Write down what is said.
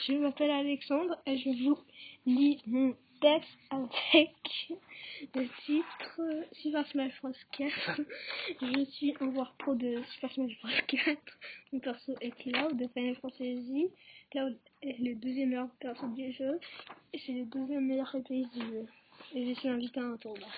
Je m'appelle Alexandre et je vous lis mon texte avec le titre Super Smash Bros 4. Je suis un joueur pro de Super Smash Bros 4. Mon perso est Cloud de Final Fantasy. Cloud est le deuxième meilleur perso du jeu et c'est le deuxième meilleur FPS du jeu. Et je suis invité à un tournoi.